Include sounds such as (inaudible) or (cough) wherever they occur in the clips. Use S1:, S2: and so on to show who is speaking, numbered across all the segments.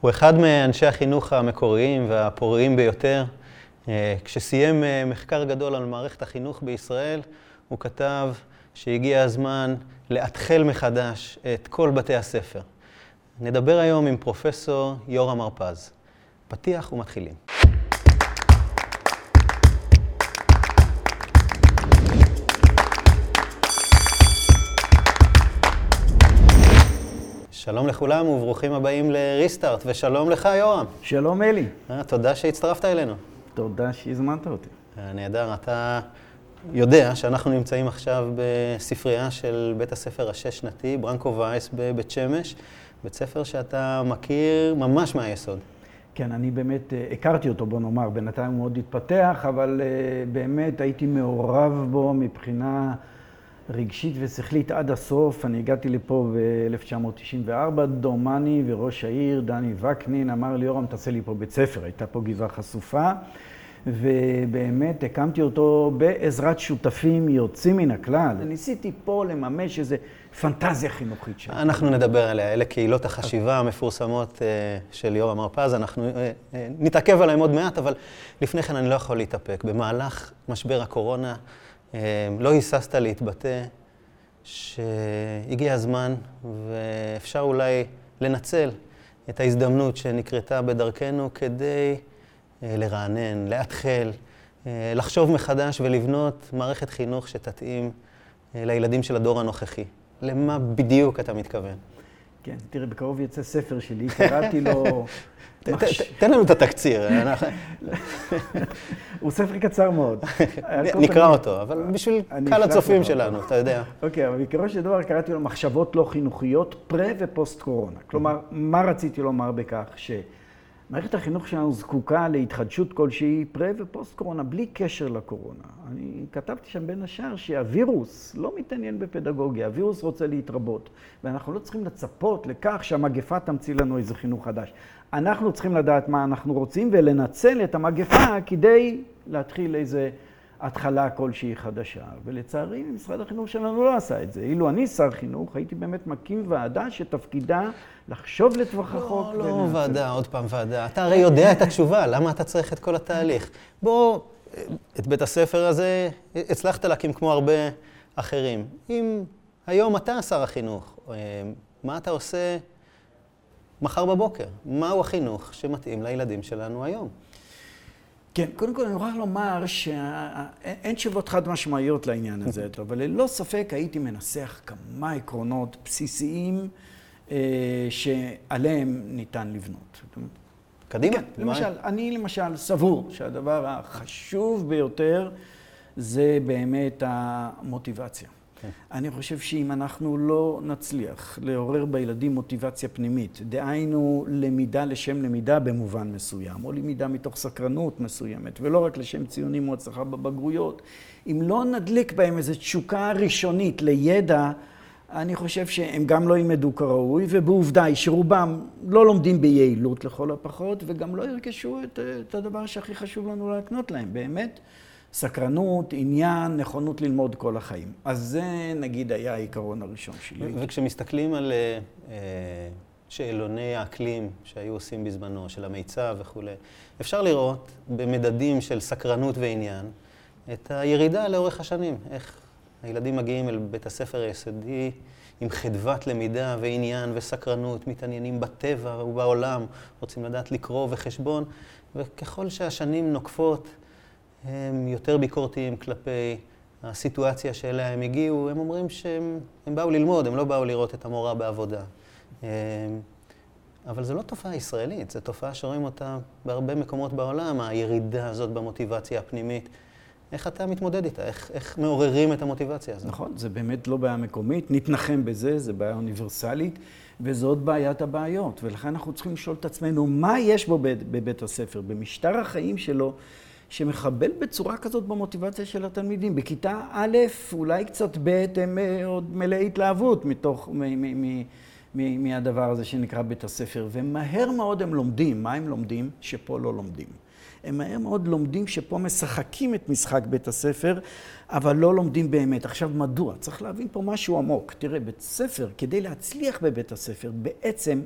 S1: הוא אחד מאנשי החינוך המקוריים והפוריים ביותר. אה, כשסיים אה, מחקר גדול על מערכת החינוך בישראל, הוא כתב שהגיע הזמן לאתחל מחדש את כל בתי הספר. נדבר היום עם פרופסור יורם הרפז. פתיח ומתחילים. שלום לכולם וברוכים הבאים לריסטארט, ושלום לך, יורם.
S2: שלום, אלי.
S1: אה, תודה שהצטרפת אלינו.
S2: תודה שהזמנת אותי.
S1: אה, נהדר. אתה יודע שאנחנו נמצאים עכשיו בספרייה של בית הספר השש-שנתי, ברנקו וייס בבית שמש, בית ספר שאתה מכיר ממש מהיסוד.
S2: כן, אני באמת אה, הכרתי אותו, בוא נאמר, בינתיים הוא מאוד התפתח, אבל באמת הייתי מעורב בו מבחינה... רגשית ושכלית עד הסוף. אני הגעתי לפה ב-1994, דומני וראש העיר, דני וקנין, אמר לי, יורם, תעשה לי פה בית ספר. הייתה פה גבעה חשופה, ובאמת הקמתי אותו בעזרת שותפים יוצאים מן הכלל. ניסיתי פה לממש איזו פנטזיה חינוכית שלי.
S1: אנחנו נדבר עליה, אלה קהילות החשיבה המפורסמות אה, של יורם הרפז, אנחנו אה, אה, נתעכב עליהן עוד מעט, אבל לפני כן אני לא יכול להתאפק. במהלך משבר הקורונה, לא היססת להתבטא שהגיע הזמן ואפשר אולי לנצל את ההזדמנות שנקרתה בדרכנו כדי אה, לרענן, לאתחל, אה, לחשוב מחדש ולבנות מערכת חינוך שתתאים אה, לילדים של הדור הנוכחי. למה בדיוק אתה מתכוון?
S2: כן, תראה, בקרוב יצא ספר שלי, קראתי לו (laughs)
S1: תן לנו את התקציר. (laughs)
S2: הוא ספר קצר מאוד. (laughs)
S1: נקרא אותו, אבל בשביל קהל הצופים שלנו, אתה יודע.
S2: אוקיי, אבל בעיקרו של דבר קראתי לו מחשבות לא חינוכיות, פרה ופוסט קורונה. כלומר, מה רציתי לומר בכך? ש... מערכת החינוך שלנו זקוקה להתחדשות כלשהי פרה ופוסט קורונה, בלי קשר לקורונה. אני כתבתי שם בין השאר שהווירוס לא מתעניין בפדגוגיה, הווירוס רוצה להתרבות, ואנחנו לא צריכים לצפות לכך שהמגפה תמציא לנו איזה חינוך חדש. אנחנו צריכים לדעת מה אנחנו רוצים ולנצל את המגפה כדי להתחיל איזה התחלה כלשהי חדשה. ולצערי, משרד החינוך שלנו לא עשה את זה. אילו אני שר חינוך, הייתי באמת מקים ועדה שתפקידה לחשוב לטווח רחוק.
S1: לא, לא ועדה, עוד פעם ועדה. אתה הרי יודע את התשובה, למה אתה צריך את כל התהליך? בוא, את בית הספר הזה הצלחת להקים כמו הרבה אחרים. אם היום אתה שר החינוך, אה, מה אתה עושה מחר בבוקר? מהו החינוך שמתאים לילדים שלנו היום?
S2: כן, קודם כל אני מוכרח לומר שאין תשובות חד משמעיות לעניין הזה, אבל ללא ספק הייתי מנסח כמה עקרונות בסיסיים אה, שעליהם ניתן לבנות.
S1: קדימה.
S2: כן, למשל, אני למשל סבור שהדבר החשוב ביותר זה באמת המוטיבציה. כן. אני חושב שאם אנחנו לא נצליח לעורר בילדים מוטיבציה פנימית, דהיינו למידה לשם למידה במובן מסוים, או למידה מתוך סקרנות מסוימת, ולא רק לשם ציונים או הצלחה בבגרויות, אם לא נדליק בהם איזו תשוקה ראשונית לידע, אני חושב שהם גם לא ילמדו כראוי, ובעובדה היא שרובם לא לומדים ביעילות לכל הפחות, וגם לא ירכשו את, את הדבר שהכי חשוב לנו להקנות להם, באמת. סקרנות, עניין, נכונות ללמוד כל החיים. אז זה נגיד היה העיקרון הראשון שלי.
S1: וכשמסתכלים על אה, שאלוני האקלים שהיו עושים בזמנו, של המיצב וכולי, אפשר לראות במדדים של סקרנות ועניין את הירידה לאורך השנים. איך הילדים מגיעים אל בית הספר היסודי עם חדוות למידה ועניין וסקרנות, מתעניינים בטבע ובעולם, רוצים לדעת לקרוא וחשבון, וככל שהשנים נוקפות, הם יותר ביקורתיים כלפי הסיטואציה שאליה הם הגיעו. הם אומרים שהם באו ללמוד, הם לא באו לראות את המורה בעבודה. אבל זו לא תופעה ישראלית, זו תופעה שרואים אותה בהרבה מקומות בעולם, הירידה הזאת במוטיבציה הפנימית. איך אתה מתמודד איתה? איך, איך מעוררים את המוטיבציה הזאת?
S2: נכון, זה באמת לא בעיה מקומית, נתנחם בזה, זה בעיה אוניברסלית, וזאת בעיית הבעיות. ולכן אנחנו צריכים לשאול את עצמנו, מה יש בו בבית הספר, במשטר החיים שלו, שמחבל בצורה כזאת במוטיבציה של התלמידים. בכיתה א', אולי קצת ב', הם אה, עוד מלאי התלהבות מתוך, מהדבר הזה שנקרא בית הספר, ומהר מאוד הם לומדים. מה הם לומדים? שפה לא לומדים. הם מהר מאוד לומדים שפה משחקים את משחק בית הספר, אבל לא לומדים באמת. עכשיו, מדוע? צריך להבין פה משהו עמוק. תראה, בית ספר, כדי להצליח בבית הספר, בעצם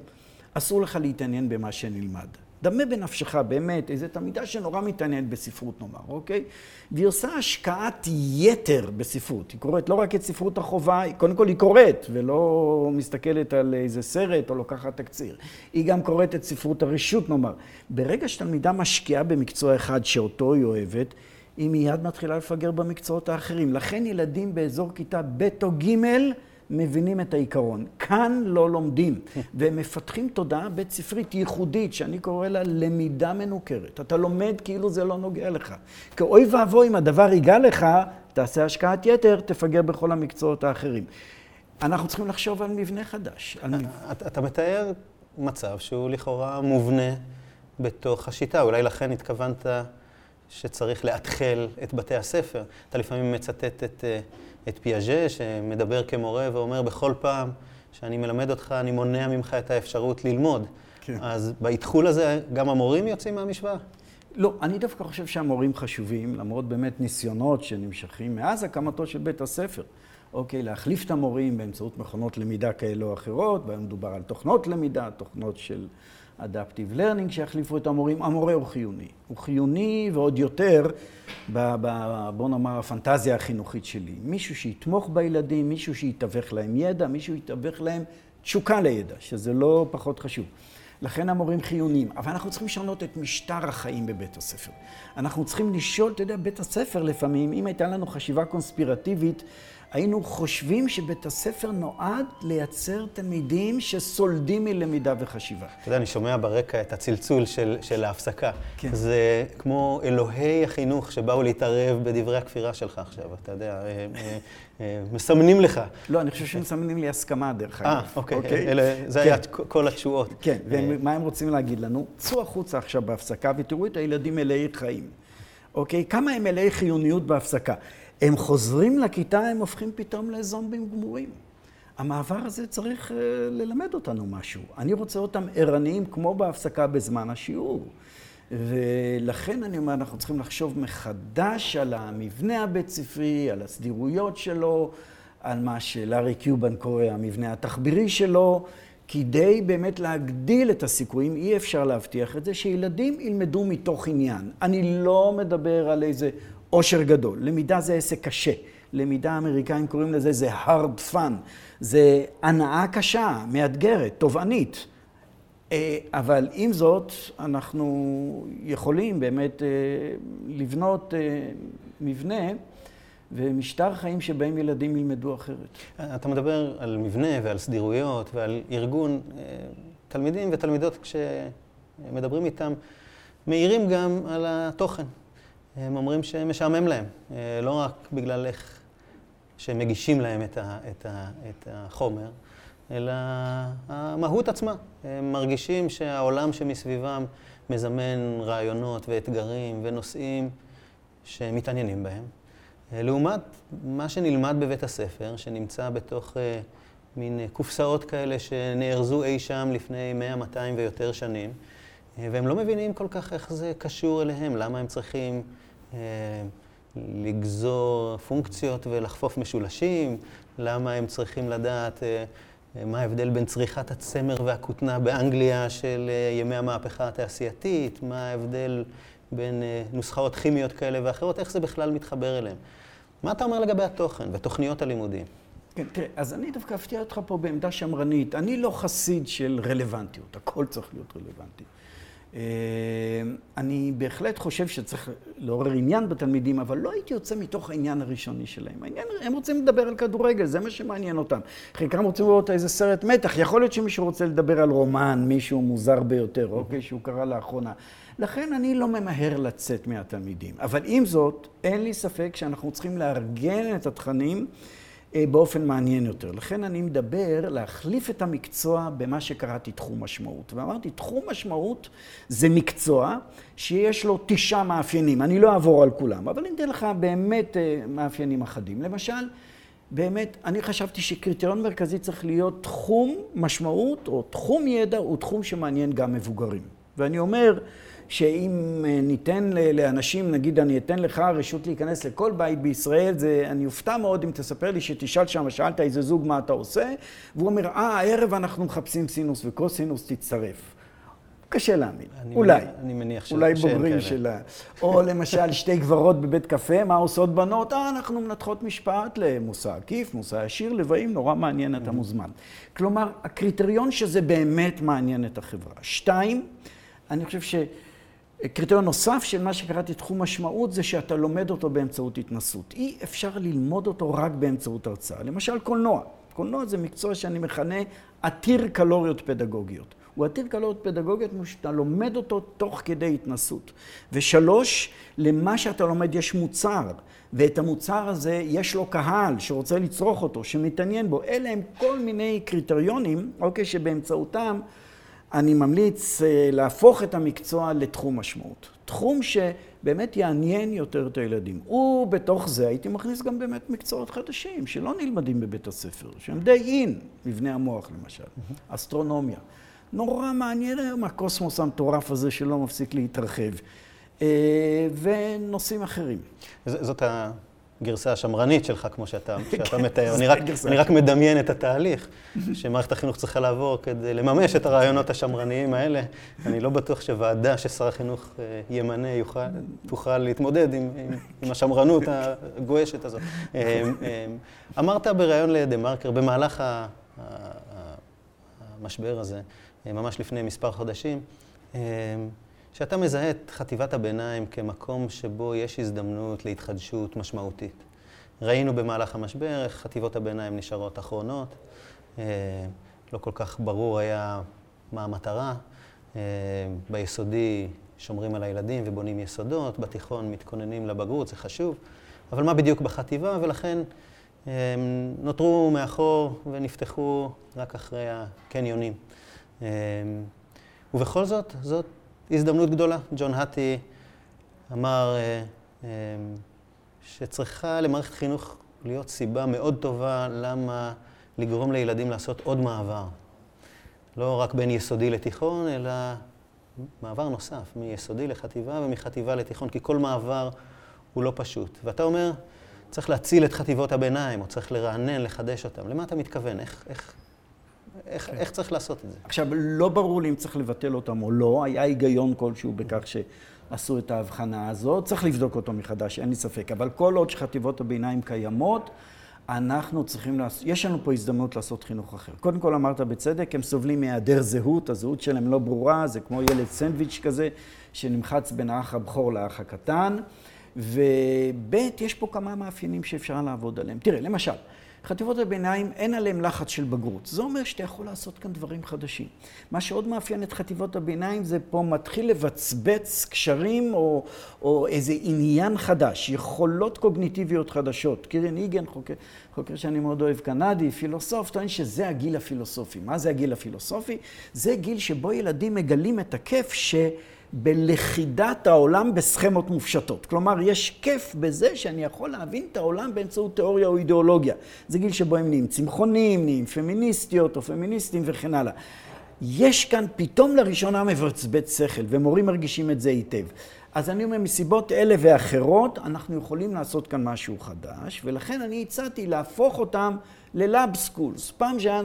S2: אסור לך להתעניין במה שנלמד. דמה בנפשך, באמת, איזו תלמידה שנורא מתעניינת בספרות נאמר, אוקיי? והיא עושה השקעת יתר בספרות. היא קוראת לא רק את ספרות החובה, קודם כל היא קוראת, ולא מסתכלת על איזה סרט או לוקחת תקציר. היא גם קוראת את ספרות הרשות נאמר. ברגע שתלמידה משקיעה במקצוע אחד שאותו היא אוהבת, היא מיד מתחילה לפגר במקצועות האחרים. לכן ילדים באזור כיתה ב' או ג' מבינים את העיקרון. כאן לא לומדים, (laughs) והם מפתחים תודעה בית ספרית ייחודית, שאני קורא לה למידה מנוכרת. אתה לומד כאילו זה לא נוגע לך. כי אוי ואבוי אם הדבר ייגע לך, תעשה השקעת יתר, תפגר בכל המקצועות האחרים. אנחנו צריכים לחשוב על מבנה חדש. על מבנה.
S1: אתה מתאר מצב שהוא לכאורה מובנה בתוך השיטה, אולי לכן התכוונת שצריך לאתחל את בתי הספר. אתה לפעמים מצטט את... אה, את פיאז'ה, שמדבר כמורה ואומר בכל פעם שאני מלמד אותך, אני מונע ממך את האפשרות ללמוד. כן. אז באתחול הזה גם המורים יוצאים מהמשוואה?
S2: לא, אני דווקא חושב שהמורים חשובים, למרות באמת ניסיונות שנמשכים מאז הקמתו של בית הספר. אוקיי, להחליף את המורים באמצעות מכונות למידה כאלו או אחרות, והיום מדובר על תוכנות למידה, תוכנות של Adaptive Learning שיחליפו את המורים. המורה הוא חיוני. הוא חיוני ועוד יותר, ב, ב, בוא נאמר, הפנטזיה החינוכית שלי. מישהו שיתמוך בילדים, מישהו שיתווך להם ידע, מישהו שיתווך להם תשוקה לידע, שזה לא פחות חשוב. לכן המורים חיוניים. אבל אנחנו צריכים לשנות את משטר החיים בבית הספר. אנחנו צריכים לשאול, אתה יודע, בית הספר לפעמים, אם הייתה לנו חשיבה קונספירטיבית, היינו חושבים שבית הספר נועד לייצר תלמידים שסולדים מלמידה וחשיבה.
S1: אתה יודע, אני שומע ברקע את הצלצול של, של ההפסקה. כן. זה כמו אלוהי החינוך שבאו להתערב בדברי הכפירה שלך עכשיו, אתה יודע, אה, אה, אה, מסמנים לך.
S2: לא, אני חושב שהם מסמנים לי הסכמה, דרך
S1: אגב. אה, אוקיי, אוקיי? אלה, זה כן. היה כל התשואות.
S2: כן, ומה הם רוצים להגיד לנו? צאו החוצה עכשיו בהפסקה ותראו את הילדים מלאי חיים. אוקיי? כמה הם מלאי חיוניות בהפסקה. הם חוזרים לכיתה, הם הופכים פתאום לזומבים גמורים. המעבר הזה צריך uh, ללמד אותנו משהו. אני רוצה אותם ערניים כמו בהפסקה בזמן השיעור. ולכן אני אומר, אנחנו צריכים לחשוב מחדש על המבנה הבית ספרי, על הסדירויות שלו, על מה שלארי קיובן קורא המבנה התחבירי שלו, כדי באמת להגדיל את הסיכויים, אי אפשר להבטיח את זה, שילדים ילמדו מתוך עניין. אני לא מדבר על איזה עושר גדול. למידה זה עסק קשה. למידה האמריקאים קוראים לזה, זה hard fun. זה הנאה קשה, מאתגרת, תובענית. אה, אבל עם זאת, אנחנו יכולים באמת אה, לבנות אה, מבנה ומשטר חיים שבהם ילדים ילמדו אחרת.
S1: אתה מדבר על מבנה ועל סדירויות ועל ארגון. תלמידים ותלמידות, כשמדברים איתם, מעירים גם על התוכן. הם אומרים שמשעמם להם, אה, לא רק בגלל איך שהם מגישים להם את, ה, את, ה, את החומר, אלא המהות עצמה. הם מרגישים שהעולם שמסביבם מזמן רעיונות ואתגרים ונושאים שהם מתעניינים בהם. אה, לעומת מה שנלמד בבית הספר, שנמצא בתוך אה, מין קופסאות כאלה שנארזו אי שם לפני 100, 200 ויותר שנים, והם לא מבינים כל כך איך זה קשור אליהם, למה הם צריכים לגזור פונקציות ולחפוף משולשים, למה הם צריכים לדעת אה, מה ההבדל בין צריכת הצמר והכותנה באנגליה של אה, ימי המהפכה התעשייתית, מה ההבדל בין נוסחאות כימיות כאלה ואחרות, איך זה בכלל מתחבר אליהם. מה אתה אומר לגבי התוכן ותוכניות הלימודים?
S2: כן, תראה, אז אני דווקא אפתיע אותך פה בעמדה שמרנית. אני לא חסיד של רלוונטיות, הכל צריך להיות רלוונטי. אה, אני בהחלט חושב שצריך לעורר עניין בתלמידים, אבל לא הייתי יוצא מתוך העניין הראשוני שלהם. העניין, הם רוצים לדבר על כדורגל, זה מה שמעניין אותם. חלקם רוצים לראות איזה סרט מתח, יכול להיות שמישהו רוצה לדבר על רומן, מישהו מוזר ביותר, אוקיי, שהוא קרא לאחרונה. לכן אני לא ממהר לצאת מהתלמידים. אבל עם זאת, אין לי ספק שאנחנו צריכים לארגן את התכנים. אה, באופן מעניין יותר. לכן אני מדבר להחליף את המקצוע במה שקראתי תחום משמעות. ואמרתי, תחום משמעות זה מקצוע שיש לו תשעה מאפיינים. אני לא אעבור על כולם, אבל אני אתן לך באמת אה, מאפיינים אחדים. למשל, באמת, אני חשבתי שקריטריון מרכזי צריך להיות תחום משמעות או תחום ידע הוא תחום שמעניין גם מבוגרים. ואני אומר שאם אה, ניתן לאנשים, נגיד אני אתן לך רשות להיכנס לכל בית בישראל, זה, אני אופתע מאוד אם תספר לי שתשאל שם, שאלת איזה זוג מה אתה עושה, והוא אומר, אה, הערב אנחנו מחפשים סינוס וקוסינוס, תצטרף. קשה להאמין, אולי.
S1: אני מניח
S2: ש... אולי בוגרים שלה. או למשל (laughs) שתי גברות בבית קפה, מה עושות בנות? אה, אנחנו מנתחות משפט למושא עקיף, מושא ישיר, לבאים, נורא מעניין, אתה מוזמן. כלומר, הקריטריון שזה באמת מעניין את החברה. שתיים, אני חושב ש... קריטריון נוסף של מה שקראתי תחום משמעות זה שאתה לומד אותו באמצעות התנסות. אי אפשר ללמוד אותו רק באמצעות הרצאה. למשל קולנוע. קולנוע זה מקצוע שאני מכנה עתיר קלוריות פדגוגיות. הוא עתיר קלוריות פדגוגיות שאתה לומד אותו תוך כדי התנסות. ושלוש, למה שאתה לומד יש מוצר, ואת המוצר הזה יש לו קהל שרוצה לצרוך אותו, שמתעניין בו. אלה הם כל מיני קריטריונים, אוקיי, שבאמצעותם אני ממליץ אה, להפוך את המקצוע לתחום משמעות. תחום שבאמת יעניין יותר את הילדים. ובתוך זה הייתי מכניס גם באמת מקצועות חדשים, שלא נלמדים בבית הספר, שהם די אין, מבנה המוח למשל, אסטרונומיה. נורא מעניין היום הקוסמוס המטורף הזה שלא מפסיק להתרחב. אה, ונושאים אחרים.
S1: זאת הגרסה השמרנית שלך, כמו שאתה, (laughs) שאתה מתאר. אני רק, אני רק מדמיין את התהליך (laughs) שמערכת החינוך צריכה לעבור כדי לממש את הרעיונות השמרניים האלה. אני לא בטוח שוועדה ששר החינוך אה, ימנה יוכל, תוכל להתמודד עם, עם, עם השמרנות הגועשת הזאת. (laughs) אה, אמרת בריאיון לדה-מרקר, במהלך המשבר הזה, ממש לפני מספר חודשים, אמ, שאתה מזהה את חטיבת הביניים כמקום שבו יש הזדמנות להתחדשות משמעותית. ראינו במהלך המשבר איך חטיבות הביניים נשארות אחרונות, אה, לא כל כך ברור היה מה המטרה. אה, ביסודי שומרים על הילדים ובונים יסודות, בתיכון מתכוננים לבגרות, זה חשוב, אבל מה בדיוק בחטיבה, ולכן הם נותרו מאחור ונפתחו רק אחרי הקניונים. ובכל זאת, זאת הזדמנות גדולה. ג'ון האטי אמר אה, אמ, שצריכה למערכת חינוך להיות סיבה מאוד טובה למה לגרום לילדים לעשות עוד מעבר. לא רק בין יסודי לתיכון, אלא מעבר נוסף, מיסודי לחטיבה ומחטיבה לתיכון, כי כל מעבר הוא לא פשוט. ואתה אומר, צריך להציל את חטיבות הביניים, או צריך לרענן, לחדש אותם. למה אתה מתכוון? איך, איך, איך, כן. איך צריך לעשות את זה?
S2: עכשיו, לא ברור לי אם צריך לבטל אותם או לא. היה היגיון כלשהו בכך שעשו את ההבחנה הזאת. צריך לבדוק אותו מחדש, אין לי ספק. אבל כל עוד שחטיבות הביניים קיימות, אנחנו צריכים לעשות, יש לנו פה הזדמנות לעשות חינוך אחר. קודם כל אמרת בצדק, הם סובלים מהיעדר זהות, הזהות שלהם לא ברורה, זה כמו ילד סנדוויץ' כזה, שנמחץ בין האח הבכור לאח הקטן. וב', יש פה כמה מאפיינים שאפשר לעבוד עליהם. תראה, למשל, חטיבות הביניים אין עליהם לחץ של בגרות. זה אומר שאתה יכול לעשות כאן דברים חדשים. מה שעוד מאפיין את חטיבות הביניים זה פה מתחיל לבצבץ קשרים או, או איזה עניין חדש, יכולות קוגניטיביות חדשות. קירן איגן, חוקר, חוקר שאני מאוד אוהב, קנדי, פילוסוף, טוען שזה הגיל הפילוסופי. מה זה הגיל הפילוסופי? זה גיל שבו ילדים מגלים את הכיף ש... בלכידת העולם בסכמות מופשטות. כלומר, יש כיף בזה שאני יכול להבין את העולם באמצעות תיאוריה או אידיאולוגיה. זה גיל שבו הם נהיים צמחונים, נהיים פמיניסטיות או פמיניסטים וכן הלאה. יש כאן פתאום לראשונה מבצבץ שכל, ומורים מרגישים את זה היטב. אז אני אומר, מסיבות אלה ואחרות, אנחנו יכולים לעשות כאן משהו חדש, ולכן אני הצעתי להפוך אותם ללאב סקולס. פעם שהיה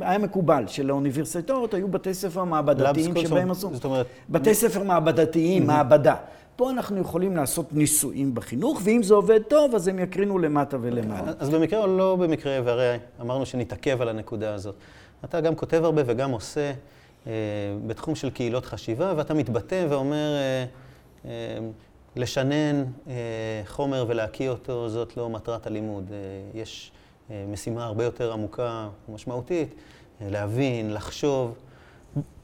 S2: היה, מקובל שלאוניברסיטאות היו בתי ספר מעבדתיים שבהם עשו... זאת אומרת... בתי ספר מעבדתיים, מעבדה. פה אנחנו יכולים לעשות ניסויים בחינוך, ואם זה עובד טוב, אז הם יקרינו למטה ולמעלה.
S1: אז במקרה או לא במקרה, והרי אמרנו שנתעכב על הנקודה הזאת. אתה גם כותב הרבה וגם עושה אה, בתחום של קהילות חשיבה, ואתה מתבטא ואומר, אה, אה, לשנן אה, חומר ולהקיא אותו, זאת לא מטרת הלימוד. אה, יש... אה, משימה הרבה יותר עמוקה ומשמעותית, אה, להבין, לחשוב.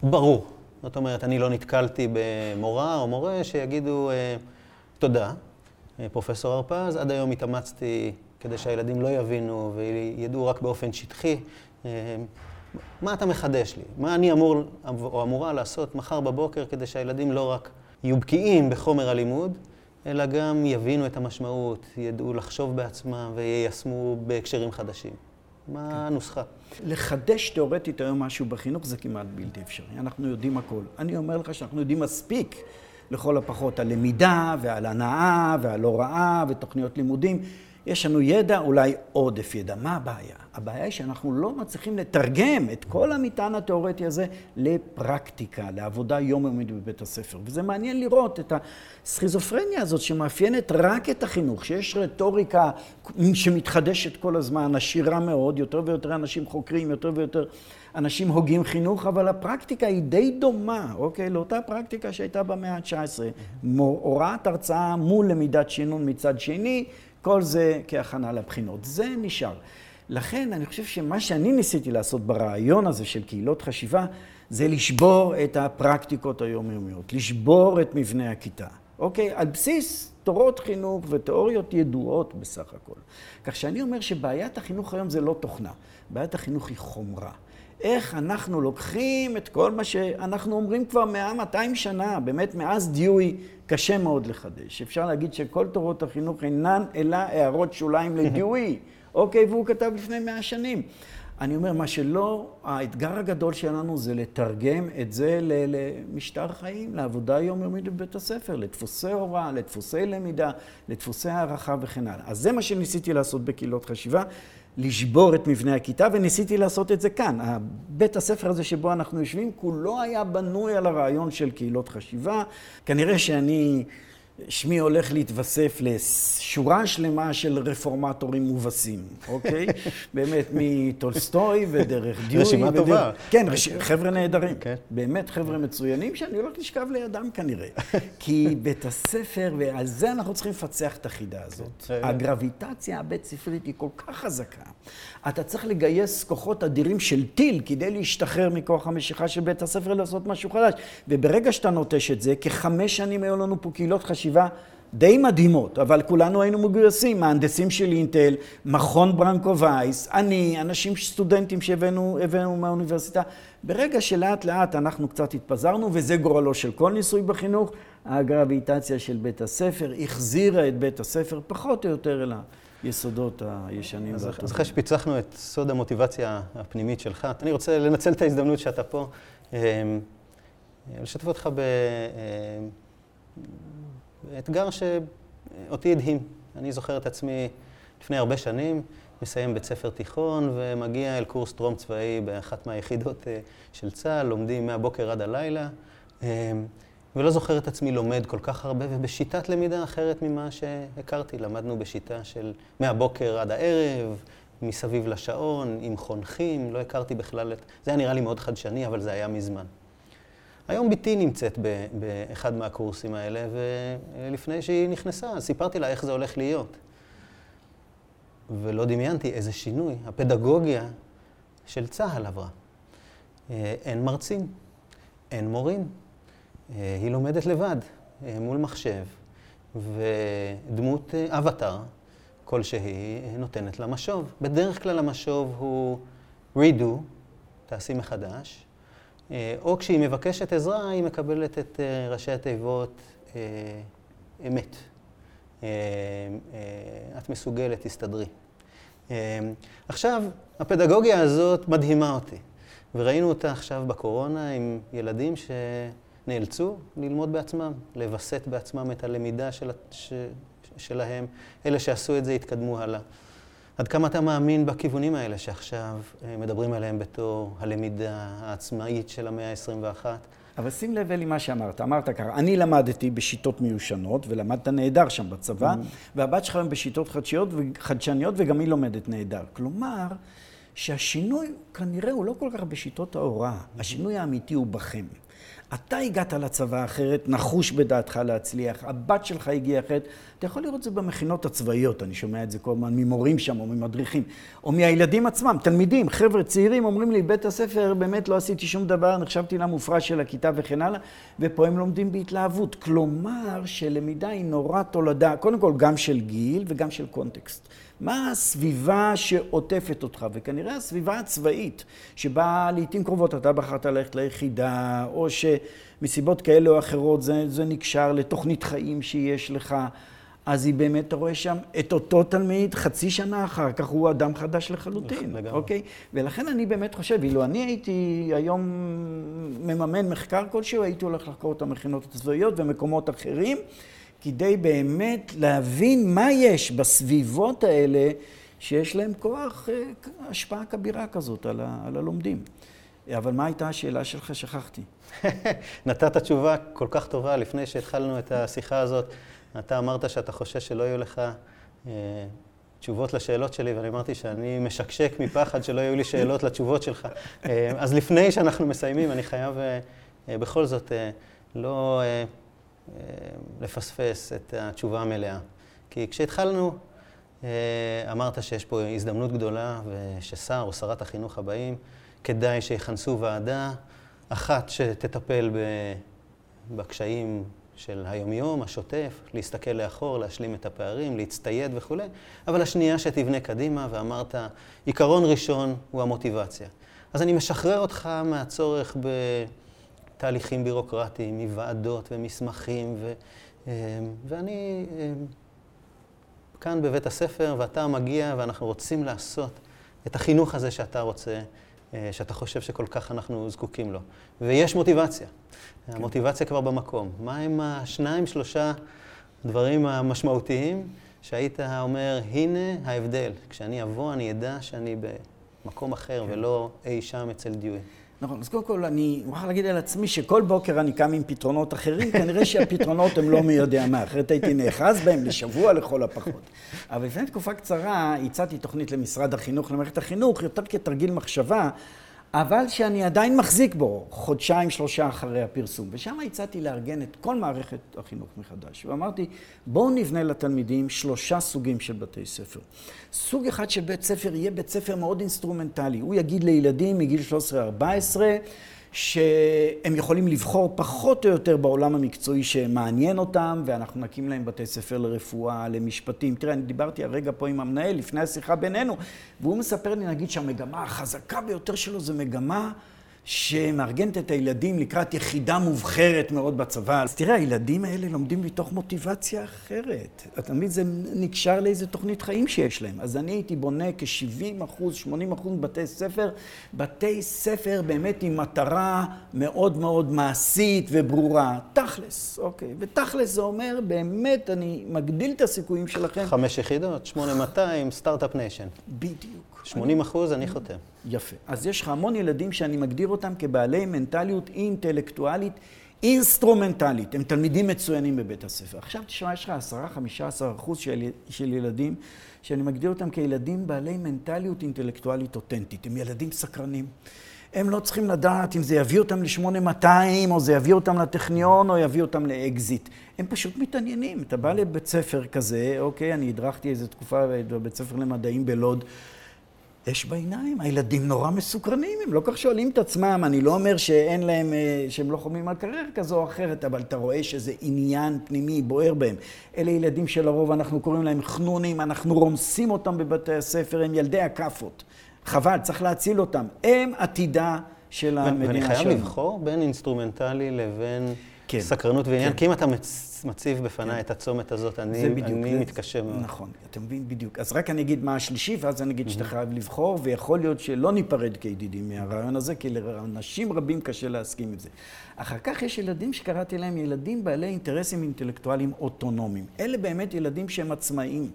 S1: ברור. זאת אומרת, אני לא נתקלתי במורה או מורה שיגידו, אה, תודה, פרופסור הרפז, עד היום התאמצתי כדי שהילדים לא יבינו וידעו רק באופן שטחי. מה אתה מחדש לי? מה אני אמור או אמורה לעשות מחר בבוקר כדי שהילדים לא רק יהיו בקיאים בחומר הלימוד, אלא גם יבינו את המשמעות, ידעו לחשוב בעצמם ויישמו בהקשרים חדשים. מה הנוסחה?
S2: לחדש תיאורטית היום משהו בחינוך זה כמעט בלתי אפשרי. אנחנו יודעים הכל. אני אומר לך שאנחנו יודעים מספיק, לכל הפחות, על למידה ועל הנאה ועל הוראה ותוכניות לימודים. יש לנו ידע, אולי עודף ידע. מה הבעיה? הבעיה היא שאנחנו לא מצליחים לתרגם את כל המטען התיאורטי הזה לפרקטיקה, לעבודה יומיומית בבית הספר. וזה מעניין לראות את הסכיזופרניה הזאת שמאפיינת רק את החינוך, שיש רטוריקה שמתחדשת כל הזמן, עשירה מאוד, יותר ויותר אנשים חוקרים, יותר ויותר אנשים הוגים חינוך, אבל הפרקטיקה היא די דומה, אוקיי? לאותה פרקטיקה שהייתה במאה ה-19. הוראת הרצאה מול למידת שינון מצד שני, כל זה כהכנה לבחינות. זה נשאר. לכן אני חושב שמה שאני ניסיתי לעשות ברעיון הזה של קהילות חשיבה, זה לשבור את הפרקטיקות היומיומיות, לשבור את מבנה הכיתה, אוקיי? על בסיס תורות חינוך ותיאוריות ידועות בסך הכל. כך שאני אומר שבעיית החינוך היום זה לא תוכנה, בעיית החינוך היא חומרה. איך אנחנו לוקחים את כל מה שאנחנו אומרים כבר מאה, מאתיים שנה, באמת מאז דיואי קשה מאוד לחדש. אפשר להגיד שכל תורות החינוך אינן אלא הערות שוליים לדיואי, (laughs) אוקיי? והוא כתב לפני מאה שנים. אני אומר, מה שלא, האתגר הגדול שלנו זה לתרגם את זה למשטר חיים, לעבודה יומיומית בבית הספר, לדפוסי הוראה, לדפוסי למידה, לדפוסי הערכה וכן הלאה. אז זה מה שניסיתי לעשות בקהילות חשיבה. לשבור את מבנה הכיתה, וניסיתי לעשות את זה כאן. בית הספר הזה שבו אנחנו יושבים, כולו היה בנוי על הרעיון של קהילות חשיבה. כנראה שאני... שמי הולך להתווסף לשורה שלמה של רפורמטורים מובסים, אוקיי? (laughs) באמת מטולסטוי ודרך דיואי.
S1: רשימה ודרך... טובה.
S2: כן, רש... חבר'ה נהדרים. כן. באמת חבר'ה מצוינים שאני הולך לשכב לידם כנראה. (laughs) כי בית הספר, ועל זה אנחנו צריכים לפצח את החידה הזאת. כן. הגרביטציה הבית ספרית היא כל כך חזקה. אתה צריך לגייס כוחות אדירים של טיל כדי להשתחרר מכוח המשיכה של בית הספר לעשות משהו חדש. וברגע שאתה נוטש את זה, כחמש שנים היו לנו פה קהילות חשיבה די מדהימות, אבל כולנו היינו מגויסים, מהנדסים של אינטל, מכון ברנקו וייס, אני, אנשים, סטודנטים שהבאנו מהאוניברסיטה. ברגע שלאט לאט אנחנו קצת התפזרנו, וזה גורלו של כל ניסוי בחינוך, הגרביטציה של בית הספר החזירה את בית הספר פחות או יותר אל היסודות הישנים.
S1: אז, אז אחרי שפיצחנו את סוד המוטיבציה הפנימית שלך, אני רוצה לנצל את ההזדמנות שאתה פה, אה, לשתף אותך ב... אתגר שאותי הדהים. אני זוכר את עצמי לפני הרבה שנים, מסיים בית ספר תיכון ומגיע אל קורס טרום צבאי באחת מהיחידות אה, של צה"ל, לומדים מהבוקר עד הלילה, אה, ולא זוכר את עצמי לומד כל כך הרבה ובשיטת למידה אחרת ממה שהכרתי. למדנו בשיטה של מהבוקר עד הערב, מסביב לשעון, עם חונכים, לא הכרתי בכלל את... זה היה נראה לי מאוד חדשני, אבל זה היה מזמן. היום בתי נמצאת באחד מהקורסים האלה, ולפני שהיא נכנסה, סיפרתי לה איך זה הולך להיות. ולא דמיינתי איזה שינוי. הפדגוגיה של צה"ל עברה. אה, אין מרצים, אין מורים. אה, היא לומדת לבד, אה, מול מחשב, ודמות אבטאר כלשהי נותנת לה משוב. בדרך כלל המשוב הוא redo, תעשי מחדש, או כשהיא מבקשת עזרה, היא מקבלת את אה, ראשי התיבות אה, אמת. את מסוגלת, תסתדרי. עכשיו, הפדגוגיה הזאת מדהימה אותי, וראינו אותה עכשיו בקורונה עם ילדים שנאלצו ללמוד בעצמם, לווסת בעצמם את הלמידה של, ש, שלהם. אלה שעשו את זה התקדמו הלאה. עד כמה אתה מאמין בכיוונים האלה שעכשיו אה, מדברים עליהם בתור הלמידה העצמאית של המאה ה-21?
S2: אבל שים לב אלי מה שאמרת. אמרת ככה, אני למדתי בשיטות מיושנות, ולמדת נהדר שם בצבא, mm-hmm. והבת שלך היום בשיטות חדשיות, חדשניות, וגם היא לומדת נהדר. כלומר, שהשינוי כנראה הוא לא כל כך בשיטות ההוראה. השינוי האמיתי הוא בכם. אתה הגעת לצבא אחרת, נחוש בדעתך להצליח, הבת שלך הגיעה אחרת. אתה יכול לראות את זה במכינות הצבאיות, אני שומע את זה כל הזמן ממורים שם או ממדריכים, או מהילדים עצמם, תלמידים, חבר'ה צעירים, אומרים לי, בית הספר באמת לא עשיתי שום דבר, נחשבתי למופרע של הכיתה וכן הלאה, ופה הם לומדים בהתלהבות. כלומר, שלמידה היא נורא תולדה, קודם כל גם של גיל וגם של קונטקסט. מה הסביבה שעוטפת אותך, וכנראה הסביבה הצבאית, שבה לעיתים קרובות אתה בחרת ללכת ליחידה, או שמסיבות כאלה או אחרות זה, זה נקשר לתוכנית חיים שיש לך. אז היא באמת, אתה רואה שם את אותו תלמיד, חצי שנה אחר כך הוא אדם חדש לחלוטין. אוקיי? ולכן אני באמת חושב, אילו אני הייתי היום מממן מחקר כלשהו, הייתי הולך לחקור את המכינות הצבאיות ומקומות אחרים, כדי באמת להבין מה יש בסביבות האלה, שיש להם כוח, אה, השפעה כבירה כזאת על, ה, על הלומדים. אבל מה הייתה השאלה שלך? שכחתי. (laughs)
S1: נתת תשובה כל כך טובה לפני שהתחלנו את השיחה הזאת. אתה אמרת שאתה חושש שלא יהיו לך אה, תשובות לשאלות שלי, ואני אמרתי שאני משקשק מפחד שלא יהיו לי שאלות (laughs) לתשובות שלך. אה, אז לפני שאנחנו מסיימים, אני חייב אה, אה, בכל זאת אה, לא אה, אה, לפספס את התשובה המלאה. כי כשהתחלנו, אה, אמרת שיש פה הזדמנות גדולה, וששר או שרת החינוך הבאים, כדאי שיכנסו ועדה אחת שתטפל בקשיים של היומיום, השוטף, להסתכל לאחור, להשלים את הפערים, להצטייד וכולי, אבל השנייה שתבנה קדימה, ואמרת, עיקרון ראשון הוא המוטיבציה. אז אני משחרר אותך מהצורך בתהליכים בירוקרטיים, מוועדות ומסמכים, ו, אה, ואני אה, כאן בבית הספר, ואתה מגיע, ואנחנו רוצים לעשות את החינוך הזה שאתה רוצה, אה, שאתה חושב שכל כך אנחנו זקוקים לו. ויש מוטיבציה. כן. המוטיבציה כבר במקום. מה הם השניים, שלושה דברים המשמעותיים שהיית אומר, הנה ההבדל. כשאני אבוא, אני אדע שאני במקום אחר כן. ולא אי שם אצל דיואי.
S2: נכון, אז קודם כל אני מוכרח להגיד על עצמי שכל בוקר אני קם עם פתרונות אחרים, כנראה שהפתרונות הם לא מי יודע מה, אחרת הייתי נאחז בהם לשבוע לכל הפחות. אבל לפני תקופה קצרה הצעתי תוכנית למשרד החינוך, למערכת החינוך, יותר כתרגיל מחשבה. אבל שאני עדיין מחזיק בו חודשיים, שלושה אחרי הפרסום. ושם הצעתי לארגן את כל מערכת החינוך מחדש. ואמרתי, בואו נבנה לתלמידים שלושה סוגים של בתי ספר. סוג אחד של בית ספר יהיה בית ספר מאוד אינסטרומנטלי. הוא יגיד לילדים מגיל 13-14, שהם יכולים לבחור פחות או יותר בעולם המקצועי שמעניין אותם, ואנחנו נקים להם בתי ספר לרפואה, למשפטים. תראה, אני דיברתי הרגע פה עם המנהל לפני השיחה בינינו, והוא מספר לי, נגיד, שהמגמה החזקה ביותר שלו זה מגמה שמארגנת את הילדים לקראת יחידה מובחרת מאוד בצבא. אז תראה, הילדים האלה לומדים מתוך מוטיבציה אחרת. אתה מבין, זה נקשר לאיזה תוכנית חיים שיש להם. אז אני הייתי בונה כ-70 אחוז, 80 אחוז בתי ספר, בתי ספר באמת עם מטרה מאוד מאוד מעשית וברורה. תכלס, אוקיי. ותכלס זה אומר, באמת, אני מגדיל את הסיכויים שלכם.
S1: חמש יחידות, 8200, Start-Up Nation.
S2: בדיוק.
S1: 80 אחוז, אני חותם.
S2: יפה. אז יש לך המון ילדים שאני מגדיר אותם כבעלי מנטליות אינטלקטואלית אינסטרומנטלית. הם תלמידים מצוינים בבית הספר. עכשיו תשמע, יש לך 10-15 אחוז של, של ילדים שאני מגדיר אותם כילדים בעלי מנטליות אינטלקטואלית אותנטית. הם ילדים סקרנים. הם לא צריכים לדעת אם זה יביא אותם ל-8200, או זה יביא אותם לטכניון, או יביא אותם לאקזיט. הם פשוט מתעניינים. אתה בא לבית ספר כזה, אוקיי, אני הדרכתי איזו תקופה בבית ספר למדעים בלוד. אש בעיניים, הילדים נורא מסוקרנים, הם לא כך שואלים את עצמם, אני לא אומר שאין להם, אה, שהם לא חולמים על קריירה כזו או אחרת, אבל אתה רואה שזה עניין פנימי בוער בהם. אלה ילדים שלרוב אנחנו קוראים להם חנונים, אנחנו רומסים אותם בבתי הספר, הם ילדי הכאפות. חבל, צריך להציל אותם. הם עתידה של המדינה שלנו.
S1: ואני חייב לבחור בין אינסטרומנטלי לבין כן, סקרנות ועניין, כן. כי אם אתה מצ... מציב בפניי כן. את הצומת הזאת, אני, בדיוק, אני זה, מתקשה מאוד.
S2: נכון, אתה מבין בדיוק. אז רק אני אגיד מה השלישי, ואז אני אגיד שאתה חייב לבחור, ויכול להיות שלא ניפרד כידידים מהרעיון הזה, כי לאנשים רבים קשה להסכים עם זה. אחר כך יש ילדים שקראתי להם ילדים בעלי אינטרסים אינטלקטואליים אוטונומיים. אלה באמת ילדים שהם עצמאיים.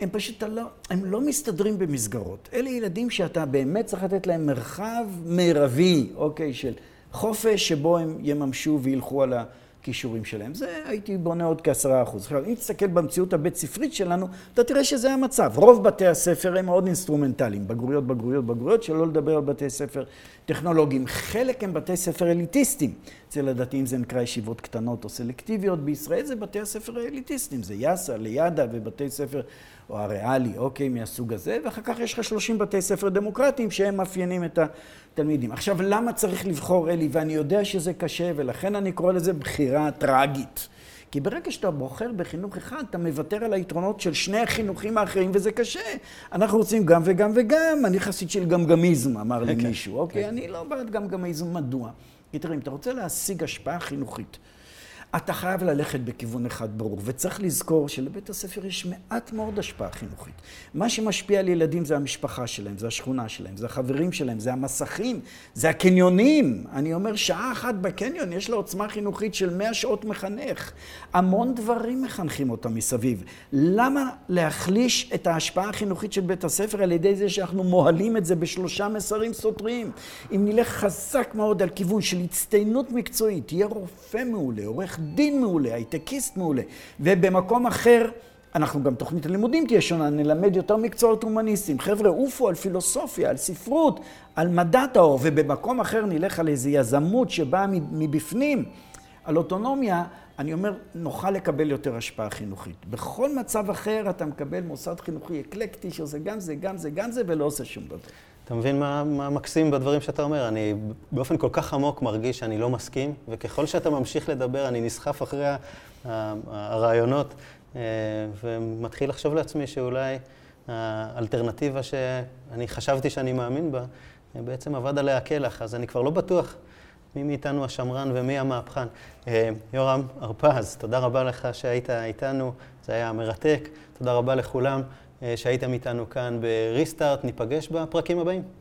S2: הם פשוט לא, הם לא מסתדרים במסגרות. אלה ילדים שאתה באמת צריך לתת להם מרחב מרבי, אוקיי, של חופש שבו הם יממשו וילכו על הכישורים שלהם. זה הייתי בונה עוד כעשרה אחוז. עכשיו, אם תסתכל במציאות הבית ספרית שלנו, אתה תראה שזה המצב. רוב בתי הספר הם מאוד אינסטרומנטליים. בגרויות, בגרויות, בגרויות, שלא לדבר על בתי ספר טכנולוגיים. חלק הם בתי ספר אליטיסטיים. אצל הדתיים זה נקרא ישיבות קטנות או סלקטיביות. בישראל זה בתי הספר האליטיסטיים. זה יאסה, ליאדה ובתי ספר או הריאלי, אוקיי, מהסוג הזה, ואחר כך יש לך 30 בתי ספר דמוקרטיים שהם מאפיינים את התלמידים. עכשיו, למה צריך לבחור, אלי? ואני יודע שזה קשה, ולכן אני קורא לזה בחירה טראגית. כי ברגע שאתה בוחר בחינוך אחד, אתה מוותר על היתרונות של שני החינוכים האחרים, וזה קשה. אנחנו רוצים גם וגם וגם. אני חסיד של גמגמיזם, אמר לי כן, מישהו. אוקיי, כן. אני לא בעד גמגמיזם, מדוע? כי תראה, אם אתה רוצה להשיג השפעה חינוכית, אתה חייב ללכת בכיוון אחד ברור, וצריך לזכור שלבית הספר יש מעט מאוד השפעה חינוכית. מה שמשפיע על ילדים זה המשפחה שלהם, זה השכונה שלהם, זה החברים שלהם, זה המסכים, זה הקניונים. אני אומר, שעה אחת בקניון יש לה עוצמה חינוכית של 100 שעות מחנך. המון דברים מחנכים אותם מסביב. למה להחליש את ההשפעה החינוכית של בית הספר על ידי זה שאנחנו מוהלים את זה בשלושה מסרים סותרים? אם נלך חזק מאוד על כיוון של הצטיינות מקצועית, תהיה רופא מעולה, עורך דין מעולה, הייטקיסט מעולה, ובמקום אחר, אנחנו גם תוכנית הלימודים תהיה שונה, נלמד יותר מקצועות הומניסטיים. חבר'ה, עופו על פילוסופיה, על ספרות, על מדע טהור, ובמקום אחר נלך על איזו יזמות שבאה מבפנים, על אוטונומיה, אני אומר, נוכל לקבל יותר השפעה חינוכית. בכל מצב אחר אתה מקבל מוסד חינוכי אקלקטי, שזה גם זה, גם זה, גם זה, ולא עושה שום דבר.
S1: אתה מבין מה, מה מקסים בדברים שאתה אומר? אני באופן כל כך עמוק מרגיש שאני לא מסכים, וככל שאתה ממשיך לדבר, אני נסחף אחרי הרעיונות, אה, ומתחיל לחשוב לעצמי שאולי האלטרנטיבה שאני חשבתי שאני מאמין בה, בעצם עבד עליה כלח, אז אני כבר לא בטוח מי מאיתנו השמרן ומי המהפכן. אה, יורם הרפז, תודה רבה לך שהיית איתנו, זה היה מרתק. תודה רבה לכולם. אה, שהייתם איתנו כאן בריסטארט. ניפגש בפרקים הבאים.